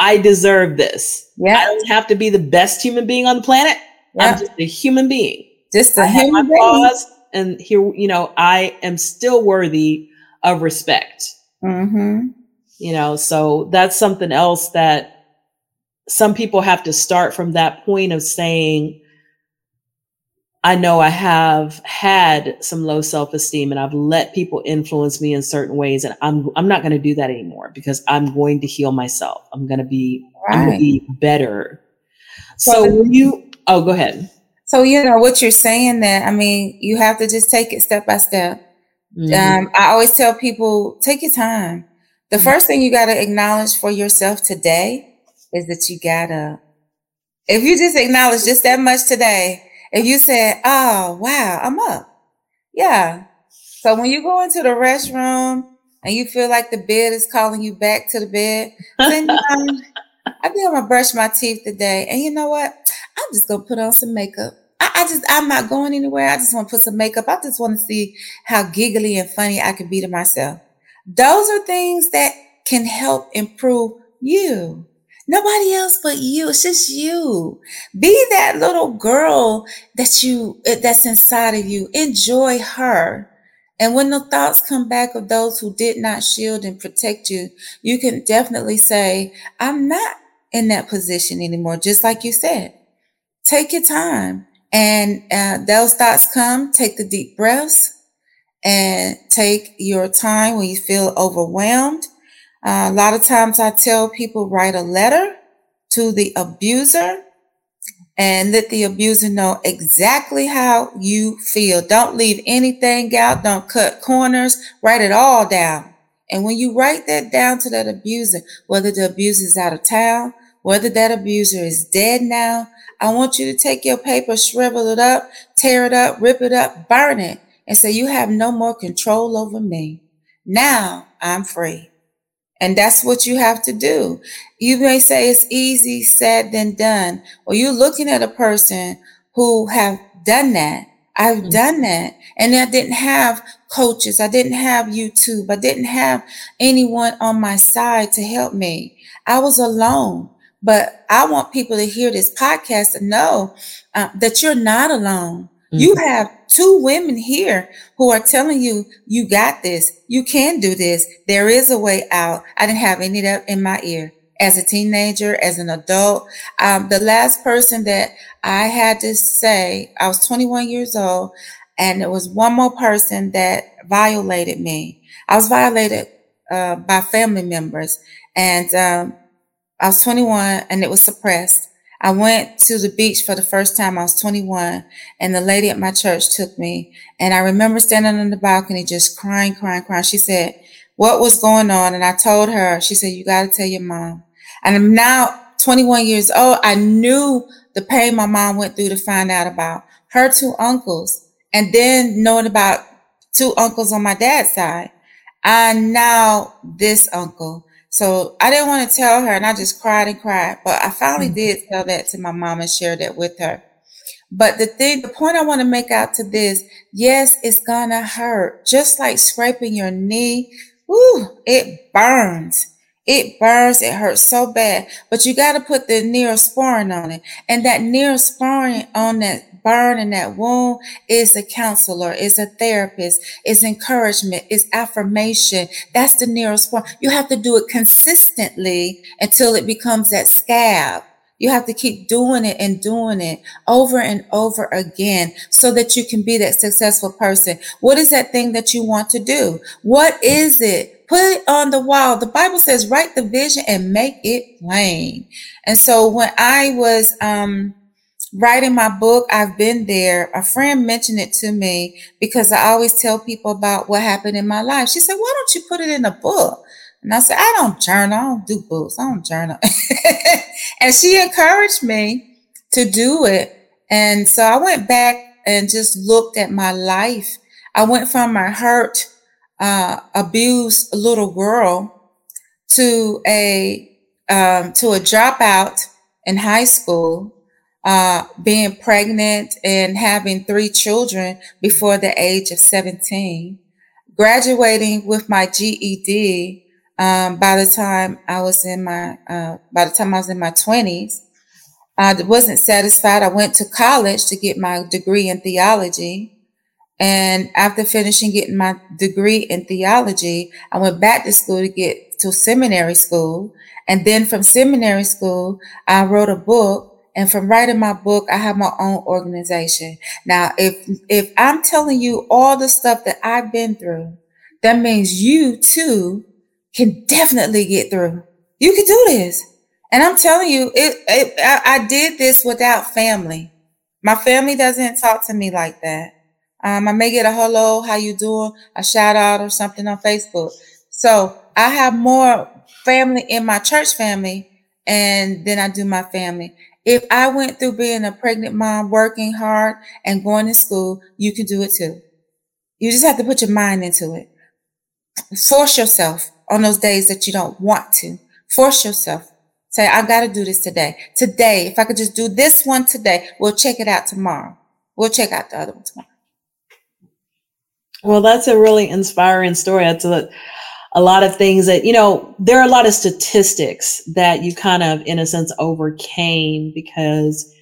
I deserve this. Yeah. I don't have to be the best human being on the planet. Yep. I'm just a human being. Just a I human being. Flaws, and here, you know, I am still worthy of respect. Mm-hmm. You know, so that's something else that some people have to start from that point of saying, I know I have had some low self-esteem and I've let people influence me in certain ways and I'm I'm not going to do that anymore because I'm going to heal myself. I'm going to be right. I'm going to be better. So, so you oh go ahead. So you know what you're saying that I mean you have to just take it step by step. Mm-hmm. Um, I always tell people take your time. The mm-hmm. first thing you got to acknowledge for yourself today is that you got to if you just acknowledge just that much today, if you said, oh, wow, I'm up. Yeah. So when you go into the restroom and you feel like the bed is calling you back to the bed, then um, I think I'm gonna brush my teeth today. And you know what? I'm just gonna put on some makeup. I, I just I'm not going anywhere. I just want to put some makeup. I just want to see how giggly and funny I can be to myself. Those are things that can help improve you. Nobody else but you. It's just you. Be that little girl that you, eh, that's inside of you. Enjoy her. And when the thoughts come back of those who did not shield and protect you, you can definitely say, I'm not in that position anymore. Just like you said, take your time. And uh, those thoughts come, take the deep breaths and take your time when you feel overwhelmed a lot of times I tell people write a letter to the abuser and let the abuser know exactly how you feel. Don't leave anything out. Don't cut corners. Write it all down. And when you write that down to that abuser, whether the abuser is out of town, whether that abuser is dead now, I want you to take your paper, shrivel it up, tear it up, rip it up, burn it, and say, You have no more control over me. Now I'm free. And that's what you have to do. You may say it's easy said than done. Well, you're looking at a person who have done that. I've mm-hmm. done that. And I didn't have coaches. I didn't have YouTube. I didn't have anyone on my side to help me. I was alone. But I want people to hear this podcast to know uh, that you're not alone. Mm-hmm. You have two women here who are telling you, you got this. You can do this. There is a way out. I didn't have any of that in my ear as a teenager, as an adult. Um, the last person that I had to say, I was 21 years old, and there was one more person that violated me. I was violated uh, by family members, and um, I was 21, and it was suppressed. I went to the beach for the first time. I was 21 and the lady at my church took me. And I remember standing on the balcony, just crying, crying, crying. She said, what was going on? And I told her, she said, you got to tell your mom. And I'm now 21 years old. I knew the pain my mom went through to find out about her two uncles and then knowing about two uncles on my dad's side. I now this uncle so I didn't want to tell her and I just cried and cried. But I finally mm-hmm. did tell that to my mom and share that with her. But the thing, the point I want to make out to this, yes, it's gonna hurt. Just like scraping your knee, Ooh, it burns. It burns, it hurts so bad. But you got to put the neosporin on it. And that neosporin on that burn in that wound is a counselor, is a therapist, is encouragement, is affirmation. That's the nearest point. You have to do it consistently until it becomes that scab. You have to keep doing it and doing it over and over again so that you can be that successful person. What is that thing that you want to do? What is it? Put it on the wall. The Bible says, write the vision and make it plain. And so when I was, um, writing my book, I've been there. A friend mentioned it to me because I always tell people about what happened in my life. She said, Why don't you put it in a book? And I said, I don't journal. I don't do books. I don't journal. and she encouraged me to do it. And so I went back and just looked at my life. I went from a hurt, uh, abused little girl to a um, to a dropout in high school, uh, being pregnant and having three children before the age of 17, graduating with my GED um, by the time I was in my uh, by the time I was in my 20s. I wasn't satisfied. I went to college to get my degree in theology. And after finishing getting my degree in theology, I went back to school to get to seminary school. And then from seminary school, I wrote a book. And from writing my book, I have my own organization. Now, if, if I'm telling you all the stuff that I've been through, that means you too can definitely get through. You can do this. And I'm telling you, it, it I, I, did this without family. My family doesn't talk to me like that. Um, I may get a hello, how you doing, a shout out or something on Facebook. So I have more family in my church family and then I do my family. If I went through being a pregnant mom, working hard and going to school, you can do it too. You just have to put your mind into it. Force yourself on those days that you don't want to. Force yourself. Say, I got to do this today. Today, if I could just do this one today, we'll check it out tomorrow. We'll check out the other one tomorrow. Well, that's a really inspiring story. That's a, a lot of things that, you know, there are a lot of statistics that you kind of, in a sense, overcame because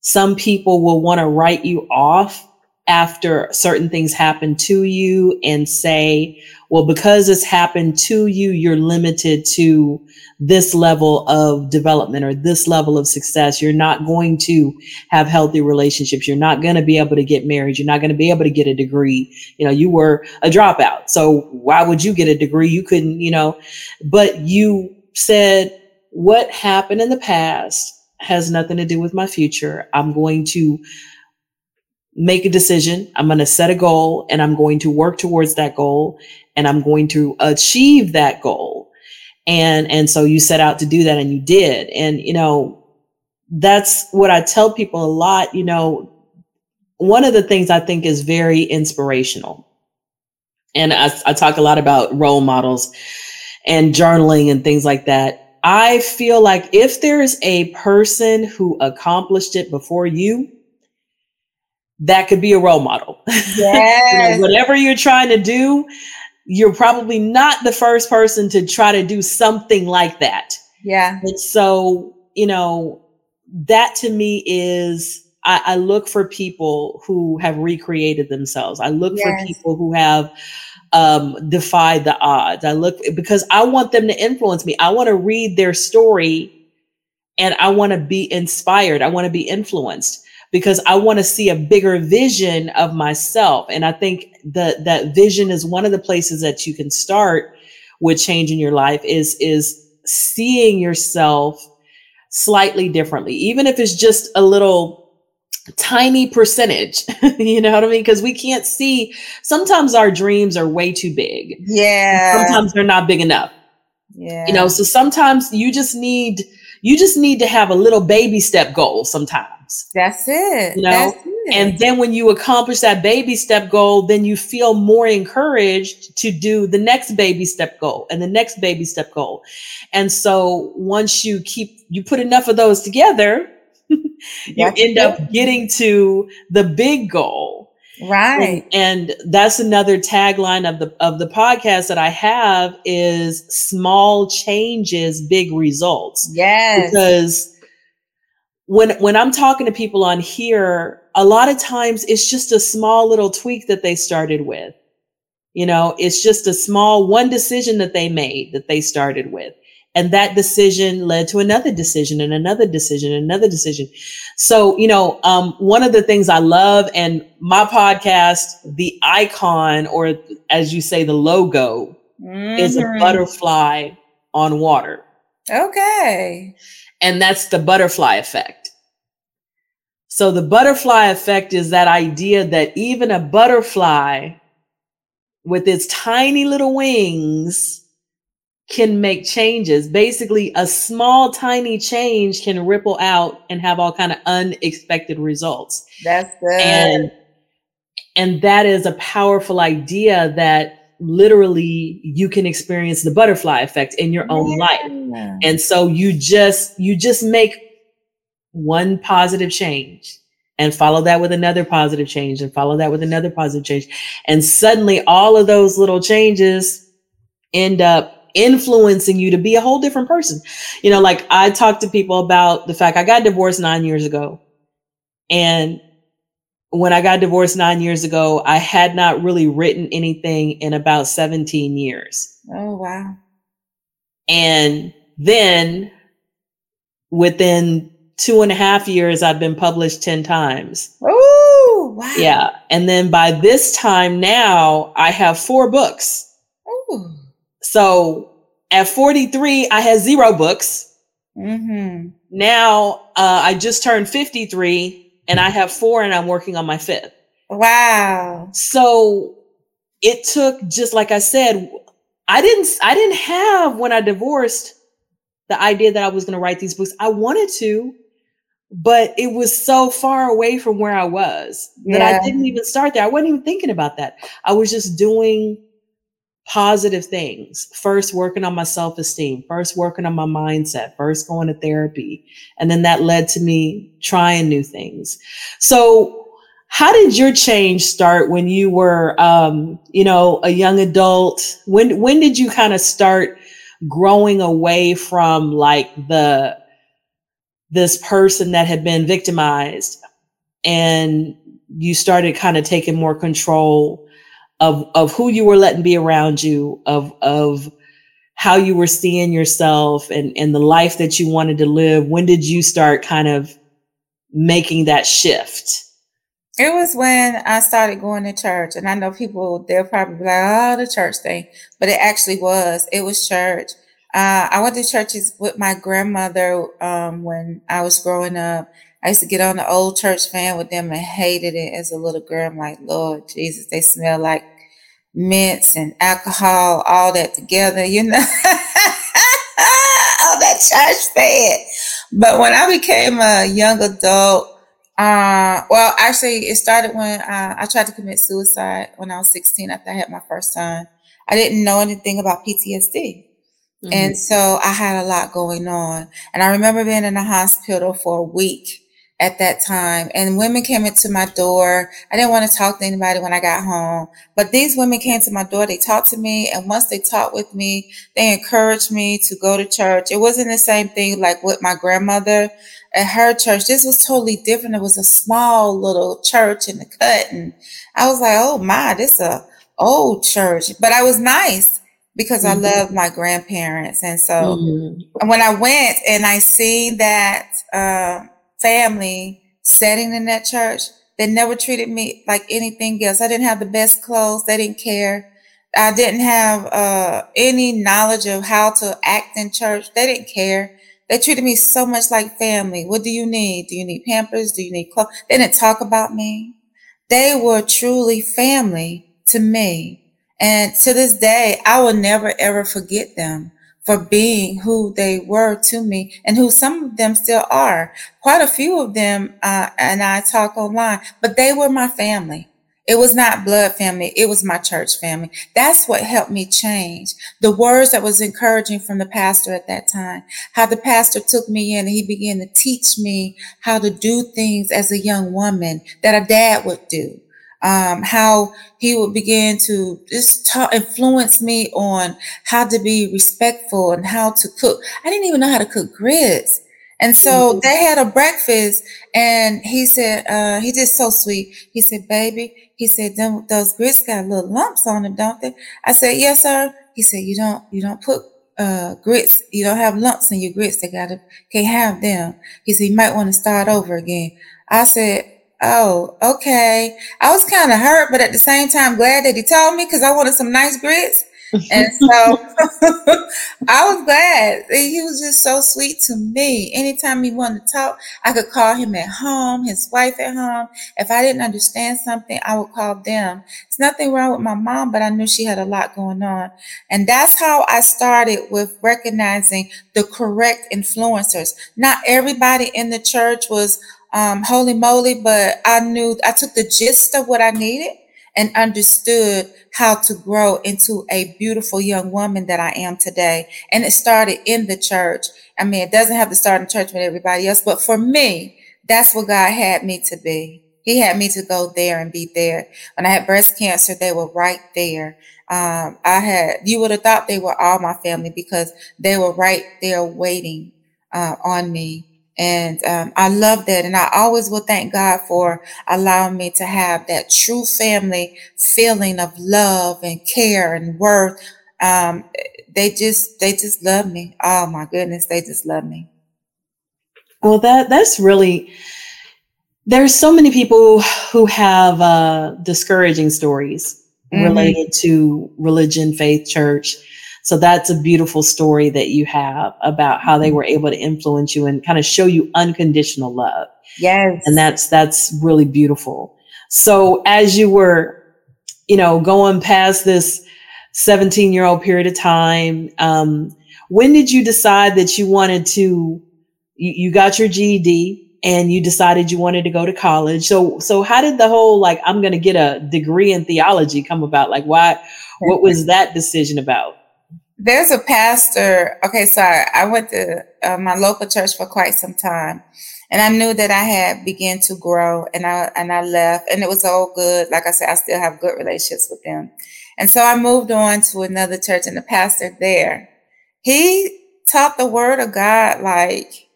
some people will want to write you off after certain things happen to you and say, well, because this happened to you, you're limited to this level of development or this level of success. You're not going to have healthy relationships. You're not going to be able to get married. You're not going to be able to get a degree. You know, you were a dropout. So why would you get a degree? You couldn't, you know, but you said what happened in the past has nothing to do with my future. I'm going to make a decision. I'm going to set a goal and I'm going to work towards that goal and I'm going to achieve that goal. And, and so you set out to do that and you did. And, you know, that's what I tell people a lot. You know, one of the things I think is very inspirational. And I, I talk a lot about role models and journaling and things like that. I feel like if there's a person who accomplished it before you, that could be a role model. Yes. you know, whatever you're trying to do, you're probably not the first person to try to do something like that. Yeah. And so, you know, that to me is I, I look for people who have recreated themselves. I look yes. for people who have um, defied the odds. I look because I want them to influence me. I want to read their story and I want to be inspired. I want to be influenced because I want to see a bigger vision of myself. And I think that that vision is one of the places that you can start with changing your life is, is seeing yourself slightly differently, even if it's just a little tiny percentage you know what i mean? Because we can't see sometimes our dreams are way too big. Yeah. Sometimes they're not big enough. Yeah you know so sometimes you just need you just need to have a little baby step goal sometimes that's it. You know? It. And then when you accomplish that baby step goal, then you feel more encouraged to do the next baby step goal and the next baby step goal. And so once you keep, you put enough of those together, you that's end it. up getting to the big goal. Right. And, and that's another tagline of the of the podcast that I have is small changes, big results. Yes. Because when when I'm talking to people on here, a lot of times it's just a small little tweak that they started with. You know, it's just a small one decision that they made that they started with. And that decision led to another decision and another decision and another decision. So, you know, um, one of the things I love and my podcast, the icon, or as you say, the logo mm-hmm. is a mm-hmm. butterfly on water. Okay. And that's the butterfly effect. So the butterfly effect is that idea that even a butterfly with its tiny little wings can make changes. Basically, a small tiny change can ripple out and have all kind of unexpected results. That's good. And and that is a powerful idea that literally you can experience the butterfly effect in your own yeah. life. And so you just you just make one positive change and follow that with another positive change and follow that with another positive change. And suddenly all of those little changes end up influencing you to be a whole different person. You know, like I talk to people about the fact I got divorced nine years ago. And when I got divorced nine years ago, I had not really written anything in about 17 years. Oh, wow. And then within two and a half years, I've been published 10 times. Oh, wow. Yeah. And then by this time now, I have four books. Ooh. So at 43, I had zero books. Mm-hmm. Now uh, I just turned 53 and I have four and I'm working on my fifth. Wow. So it took, just like I said, I didn't, I didn't have when I divorced the idea that I was going to write these books. I wanted to, but it was so far away from where I was that yeah. I didn't even start there. I wasn't even thinking about that. I was just doing positive things. First, working on my self esteem, first, working on my mindset, first, going to therapy. And then that led to me trying new things. So, how did your change start when you were, um, you know, a young adult? When, when did you kind of start growing away from like the, this person that had been victimized and you started kind of taking more control of of who you were letting be around you of of how you were seeing yourself and and the life that you wanted to live when did you start kind of making that shift it was when I started going to church, and I know people they'll probably be like, "Oh, the church thing," but it actually was. It was church. Uh, I went to churches with my grandmother um, when I was growing up. I used to get on the old church van with them and hated it as a little girl. I'm like, Lord Jesus, they smell like mints and alcohol, all that together, you know, all that church van. But when I became a young adult, uh, well, actually, it started when uh, I tried to commit suicide when I was 16 after I had my first son. I didn't know anything about PTSD. Mm-hmm. And so I had a lot going on. And I remember being in the hospital for a week at that time and women came into my door. I didn't want to talk to anybody when I got home, but these women came to my door. They talked to me. And once they talked with me, they encouraged me to go to church. It wasn't the same thing like with my grandmother at her church. This was totally different. It was a small little church in the cut. And I was like, Oh my, this is a old church, but I was nice because mm-hmm. I love my grandparents. And so mm-hmm. when I went and I seen that uh, family setting in that church, they never treated me like anything else. I didn't have the best clothes. They didn't care. I didn't have uh, any knowledge of how to act in church. They didn't care. They treated me so much like family. What do you need? Do you need pampers? Do you need clothes? They didn't talk about me. They were truly family to me. And to this day, I will never ever forget them for being who they were to me and who some of them still are. Quite a few of them, uh, and I talk online, but they were my family. It was not blood family. It was my church family. That's what helped me change. The words that was encouraging from the pastor at that time, how the pastor took me in and he began to teach me how to do things as a young woman that a dad would do um, how he would begin to just talk, influence me on how to be respectful and how to cook. I didn't even know how to cook grits. And so mm-hmm. they had a breakfast and he said, uh, he just so sweet. He said, baby, he said, those grits got little lumps on them, don't they? I said, yes, sir. He said, you don't, you don't put, uh, grits. You don't have lumps in your grits. They gotta, can't have them. He said, you might want to start over again. I said, Oh, okay. I was kind of hurt, but at the same time glad that he told me because I wanted some nice grits. and so I was glad. He was just so sweet to me. Anytime he wanted to talk, I could call him at home, his wife at home. If I didn't understand something, I would call them. It's nothing wrong with my mom, but I knew she had a lot going on. And that's how I started with recognizing the correct influencers. Not everybody in the church was um, holy moly, but I knew I took the gist of what I needed and understood how to grow into a beautiful young woman that I am today. And it started in the church. I mean, it doesn't have to start in church with everybody else, but for me, that's what God had me to be. He had me to go there and be there. When I had breast cancer, they were right there. Um, I had, you would have thought they were all my family because they were right there waiting uh, on me. And um, I love that. And I always will thank God for allowing me to have that true family feeling of love and care and worth. Um, they just, they just love me. Oh my goodness. They just love me. Well, that, that's really, there's so many people who have uh, discouraging stories mm-hmm. related to religion, faith, church so that's a beautiful story that you have about how they were able to influence you and kind of show you unconditional love. Yes. And that's that's really beautiful. So as you were, you know, going past this 17 year old period of time, um, when did you decide that you wanted to, you, you got your GED and you decided you wanted to go to college. So, so how did the whole, like, I'm going to get a degree in theology come about? Like, why, what was that decision about? There's a pastor. Okay, sorry. I went to uh, my local church for quite some time, and I knew that I had begun to grow, and I and I left, and it was all good. Like I said, I still have good relationships with them, and so I moved on to another church, and the pastor there, he taught the word of God like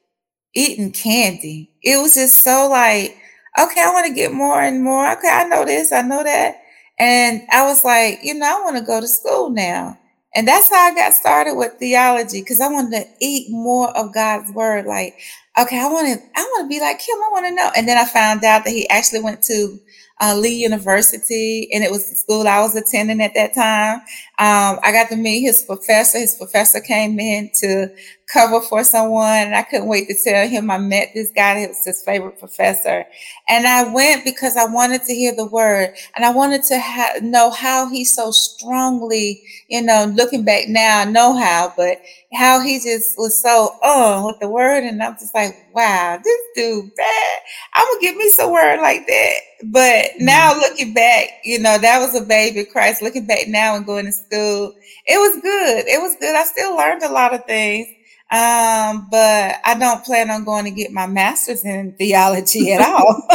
eating candy. It was just so like, okay, I want to get more and more. Okay, I know this, I know that, and I was like, you know, I want to go to school now. And that's how I got started with theology because I wanted to eat more of God's word. Like, okay, I want to, I want to be like him. I want to know. And then I found out that he actually went to uh, Lee University, and it was the school I was attending at that time. Um, I got to meet his professor. His professor came in to cover for someone, and I couldn't wait to tell him I met this guy. It was his favorite professor, and I went because I wanted to hear the word, and I wanted to ha- know how he so strongly, you know, looking back now, I know how, but how he just was so oh with the word, and I'm just like, wow, this dude bad. I'm gonna give me some word like that. But now mm-hmm. looking back, you know, that was a baby Christ. Looking back now and going to school, it was good. It was good. I still learned a lot of things. Um, but I don't plan on going to get my master's in theology at all.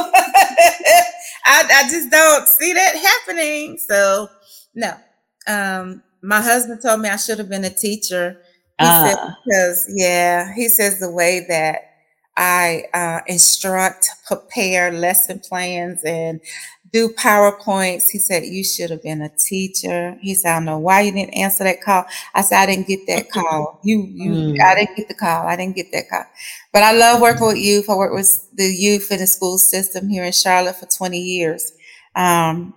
I, I just don't see that happening. So no. Um, my husband told me I should have been a teacher. He uh. said ah. because yeah, he says the way that I uh, instruct, prepare lesson plans, and do PowerPoints. He said, You should have been a teacher. He said, I don't know why you didn't answer that call. I said, I didn't get that call. You, you, mm. I didn't get the call. I didn't get that call. But I love working with youth. I worked with the youth in the school system here in Charlotte for 20 years. Um,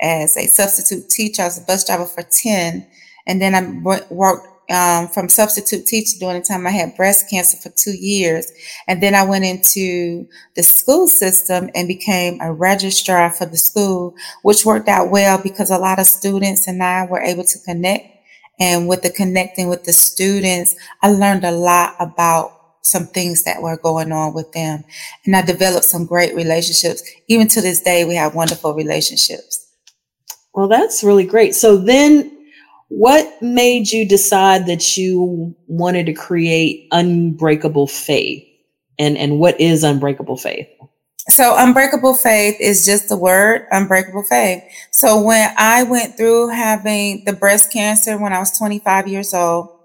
as a substitute teacher, I was a bus driver for 10. And then I worked um, from substitute teaching during the time I had breast cancer for two years. And then I went into the school system and became a registrar for the school, which worked out well because a lot of students and I were able to connect. And with the connecting with the students, I learned a lot about some things that were going on with them. And I developed some great relationships. Even to this day, we have wonderful relationships. Well, that's really great. So then what made you decide that you wanted to create Unbreakable Faith? And, and what is Unbreakable Faith? So, Unbreakable Faith is just the word Unbreakable Faith. So, when I went through having the breast cancer when I was 25 years old,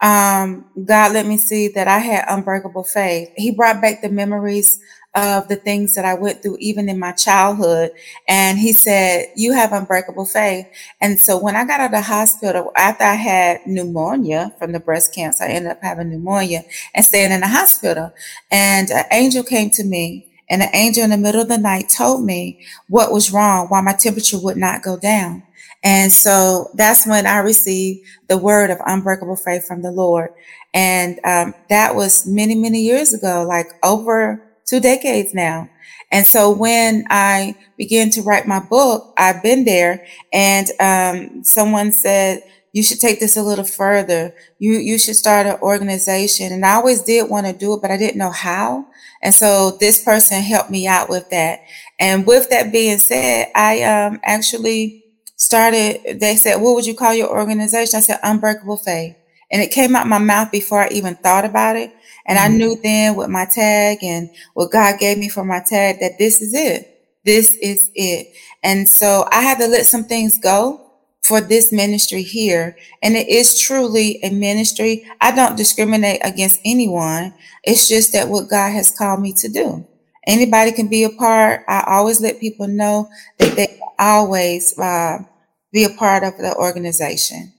um, God let me see that I had unbreakable faith. He brought back the memories of the things that I went through, even in my childhood. And he said, You have unbreakable faith. And so when I got out of the hospital, after I had pneumonia from the breast cancer, I ended up having pneumonia and staying in the hospital. And an angel came to me. And an angel in the middle of the night told me what was wrong, why my temperature would not go down. And so that's when I received the word of unbreakable faith from the Lord. And um, that was many, many years ago, like over two decades now. And so when I began to write my book, I've been there and um, someone said, you should take this a little further. You, you should start an organization. And I always did want to do it, but I didn't know how. And so this person helped me out with that. And with that being said, I um, actually started, they said, what would you call your organization? I said, Unbreakable Faith. And it came out my mouth before I even thought about it. And mm-hmm. I knew then with my tag and what God gave me for my tag that this is it. This is it. And so I had to let some things go for this ministry here. And it is truly a ministry. I don't discriminate against anyone. It's just that what God has called me to do. Anybody can be a part. I always let people know that they always uh, be a part of the organization.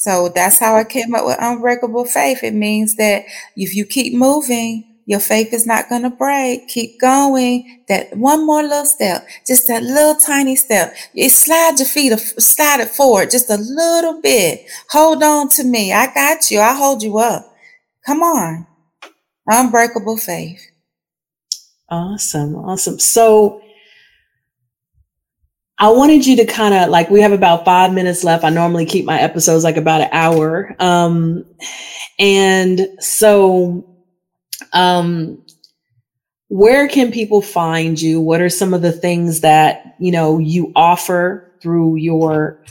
So that's how I came up with unbreakable faith. It means that if you keep moving, your faith is not going to break. Keep going. That one more little step, just that little tiny step. You slide your feet, slide it forward just a little bit. Hold on to me. I got you. I hold you up. Come on. Unbreakable faith. Awesome. Awesome. So I wanted you to kind of like, we have about five minutes left. I normally keep my episodes like about an hour. Um, and so, um, where can people find you? What are some of the things that, you know, you offer through your,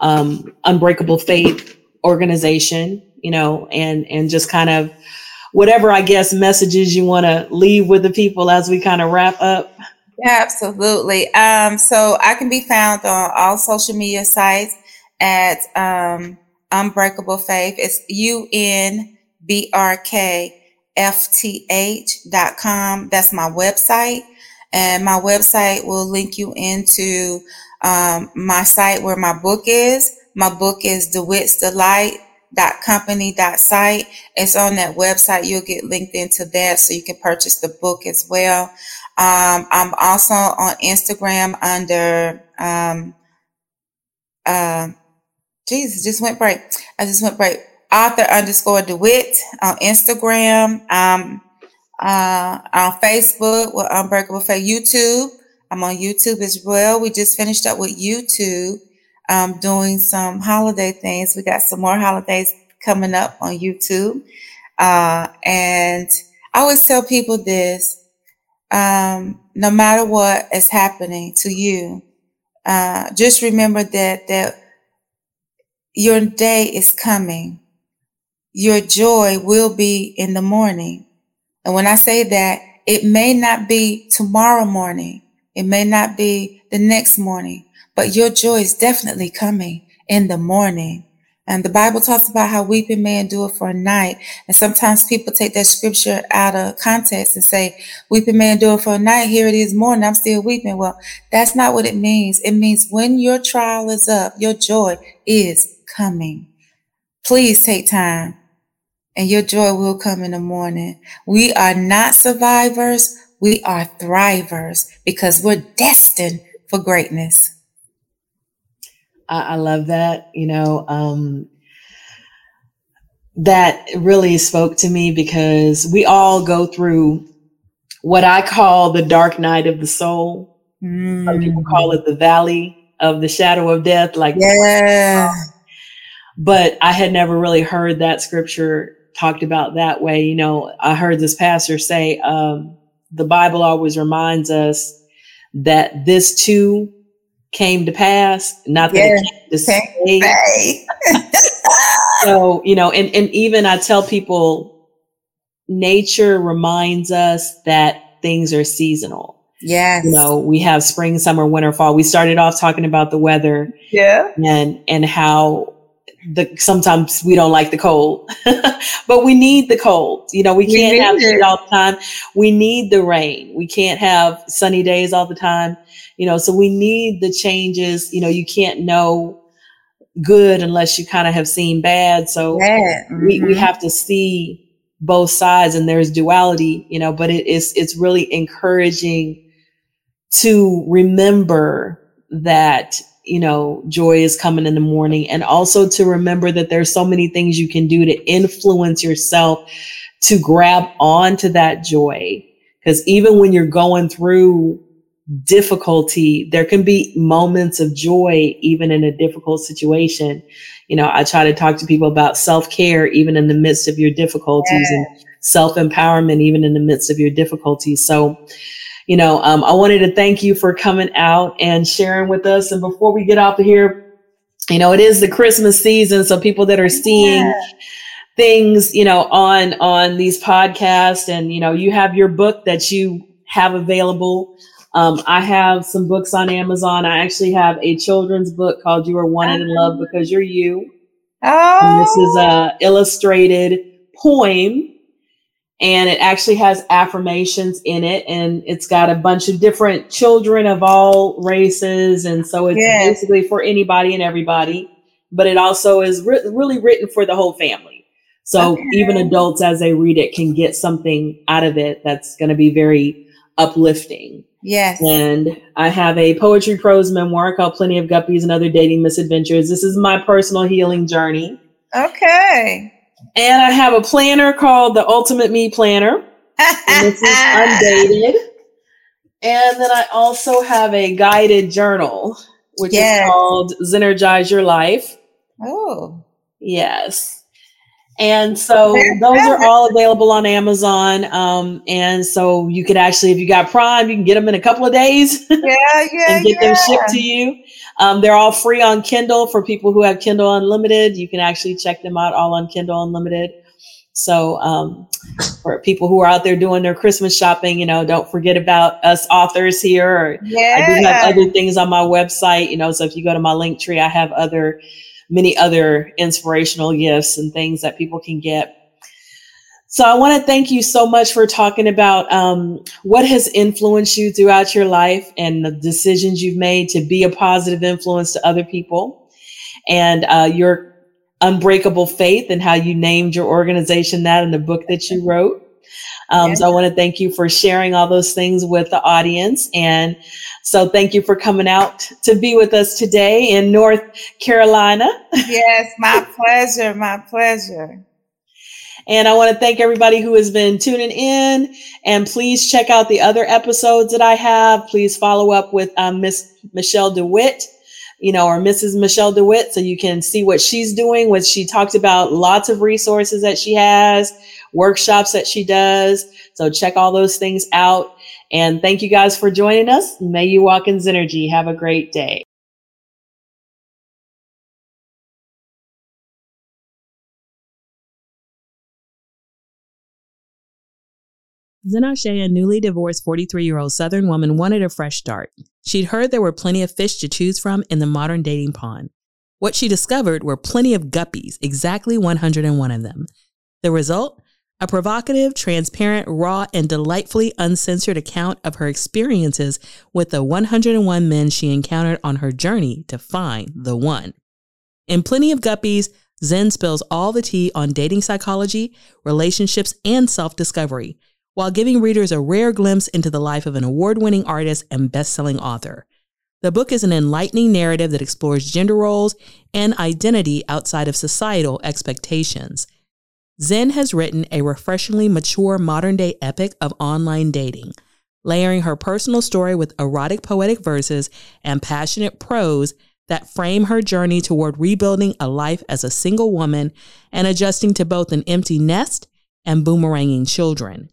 um, unbreakable faith organization, you know, and, and just kind of, whatever I guess messages you want to leave with the people as we kind of wrap up. Absolutely. Um, so I can be found on all social media sites at um, Unbreakable Faith. It's U N B R K F T H dot com. That's my website. And my website will link you into um, my site where my book is. My book is DeWitt's Delight dot company dot site. It's on that website. You'll get linked into that so you can purchase the book as well. Um, I'm also on Instagram under um, uh, Jesus just went break. I just went break. Author underscore DeWitt on Instagram. Um, uh, on Facebook with Unbreakable Faith. YouTube. I'm on YouTube as well. We just finished up with YouTube um, doing some holiday things. We got some more holidays coming up on YouTube. Uh, and I always tell people this um, no matter what is happening to you, uh, just remember that, that your day is coming. Your joy will be in the morning. And when I say that, it may not be tomorrow morning. It may not be the next morning, but your joy is definitely coming in the morning. And the Bible talks about how weeping may endure for a night. And sometimes people take that scripture out of context and say, weeping may endure for a night. Here it is morning. I'm still weeping. Well, that's not what it means. It means when your trial is up, your joy is coming. Please take time and your joy will come in the morning. We are not survivors. We are thrivers because we're destined for greatness. I, I love that. You know, um, that really spoke to me because we all go through what I call the dark night of the soul. Mm. Some people call it the valley of the shadow of death. Like, yeah. But I had never really heard that scripture talked about that way. You know, I heard this pastor say, um, the Bible always reminds us that this too came to pass, not that yes, it came to stay. so, you know, and, and even I tell people nature reminds us that things are seasonal. Yes. You know, we have spring, summer, winter, fall. We started off talking about the weather. Yeah. And and how the sometimes we don't like the cold, but we need the cold. You know, we can't we have it all the time. We need the rain. We can't have sunny days all the time you know so we need the changes you know you can't know good unless you kind of have seen bad so yeah. mm-hmm. we, we mm-hmm. have to see both sides and there's duality you know but it is it's really encouraging to remember that you know, joy is coming in the morning. And also to remember that there's so many things you can do to influence yourself to grab onto that joy. Because even when you're going through difficulty, there can be moments of joy, even in a difficult situation. You know, I try to talk to people about self care, even in the midst of your difficulties, and self empowerment, even in the midst of your difficulties. So, you know, um, I wanted to thank you for coming out and sharing with us. And before we get off of here, you know, it is the Christmas season, so people that are seeing. Yeah things you know on on these podcasts and you know you have your book that you have available um, I have some books on Amazon. I actually have a children's book called You Are Wanted in Love uh-huh. Because You're You. Oh. And this is a oh. illustrated poem and it actually has affirmations in it and it's got a bunch of different children of all races and so it's yes. basically for anybody and everybody but it also is re- really written for the whole family so okay. even adults as they read it can get something out of it that's going to be very uplifting Yes. And I have a poetry prose memoir called Plenty of Guppies and Other Dating Misadventures. This is my personal healing journey. Okay. And I have a planner called the Ultimate Me Planner. and this is undated. And then I also have a guided journal, which yes. is called Zenergize Your Life. Oh. Yes. And so those are all available on Amazon. Um, and so you could actually, if you got Prime, you can get them in a couple of days. Yeah, yeah, and get yeah. them shipped to you. Um, they're all free on Kindle for people who have Kindle Unlimited. You can actually check them out all on Kindle Unlimited. So um, for people who are out there doing their Christmas shopping, you know, don't forget about us authors here. Yeah. I do have other things on my website, you know. So if you go to my link tree, I have other many other inspirational gifts and things that people can get. So I want to thank you so much for talking about um, what has influenced you throughout your life and the decisions you've made to be a positive influence to other people and uh, your unbreakable faith and how you named your organization that in the book that you wrote. Um. So I want to thank you for sharing all those things with the audience. And so thank you for coming out to be with us today in North Carolina. Yes, my pleasure. My pleasure. And I want to thank everybody who has been tuning in. And please check out the other episodes that I have. Please follow up with um, Miss Michelle DeWitt, you know, or Mrs. Michelle DeWitt, so you can see what she's doing. What she talked about, lots of resources that she has, workshops that she does. So check all those things out. And thank you guys for joining us. May you walk in Zennurgy. Have a great day. Zenashe, a newly divorced 43 year old Southern woman, wanted a fresh start. She'd heard there were plenty of fish to choose from in the modern dating pond. What she discovered were plenty of guppies, exactly 101 of them. The result? A provocative, transparent, raw, and delightfully uncensored account of her experiences with the 101 men she encountered on her journey to find the one. In Plenty of Guppies, Zen spills all the tea on dating psychology, relationships, and self discovery, while giving readers a rare glimpse into the life of an award winning artist and best selling author. The book is an enlightening narrative that explores gender roles and identity outside of societal expectations. Zen has written a refreshingly mature modern day epic of online dating, layering her personal story with erotic poetic verses and passionate prose that frame her journey toward rebuilding a life as a single woman and adjusting to both an empty nest and boomeranging children.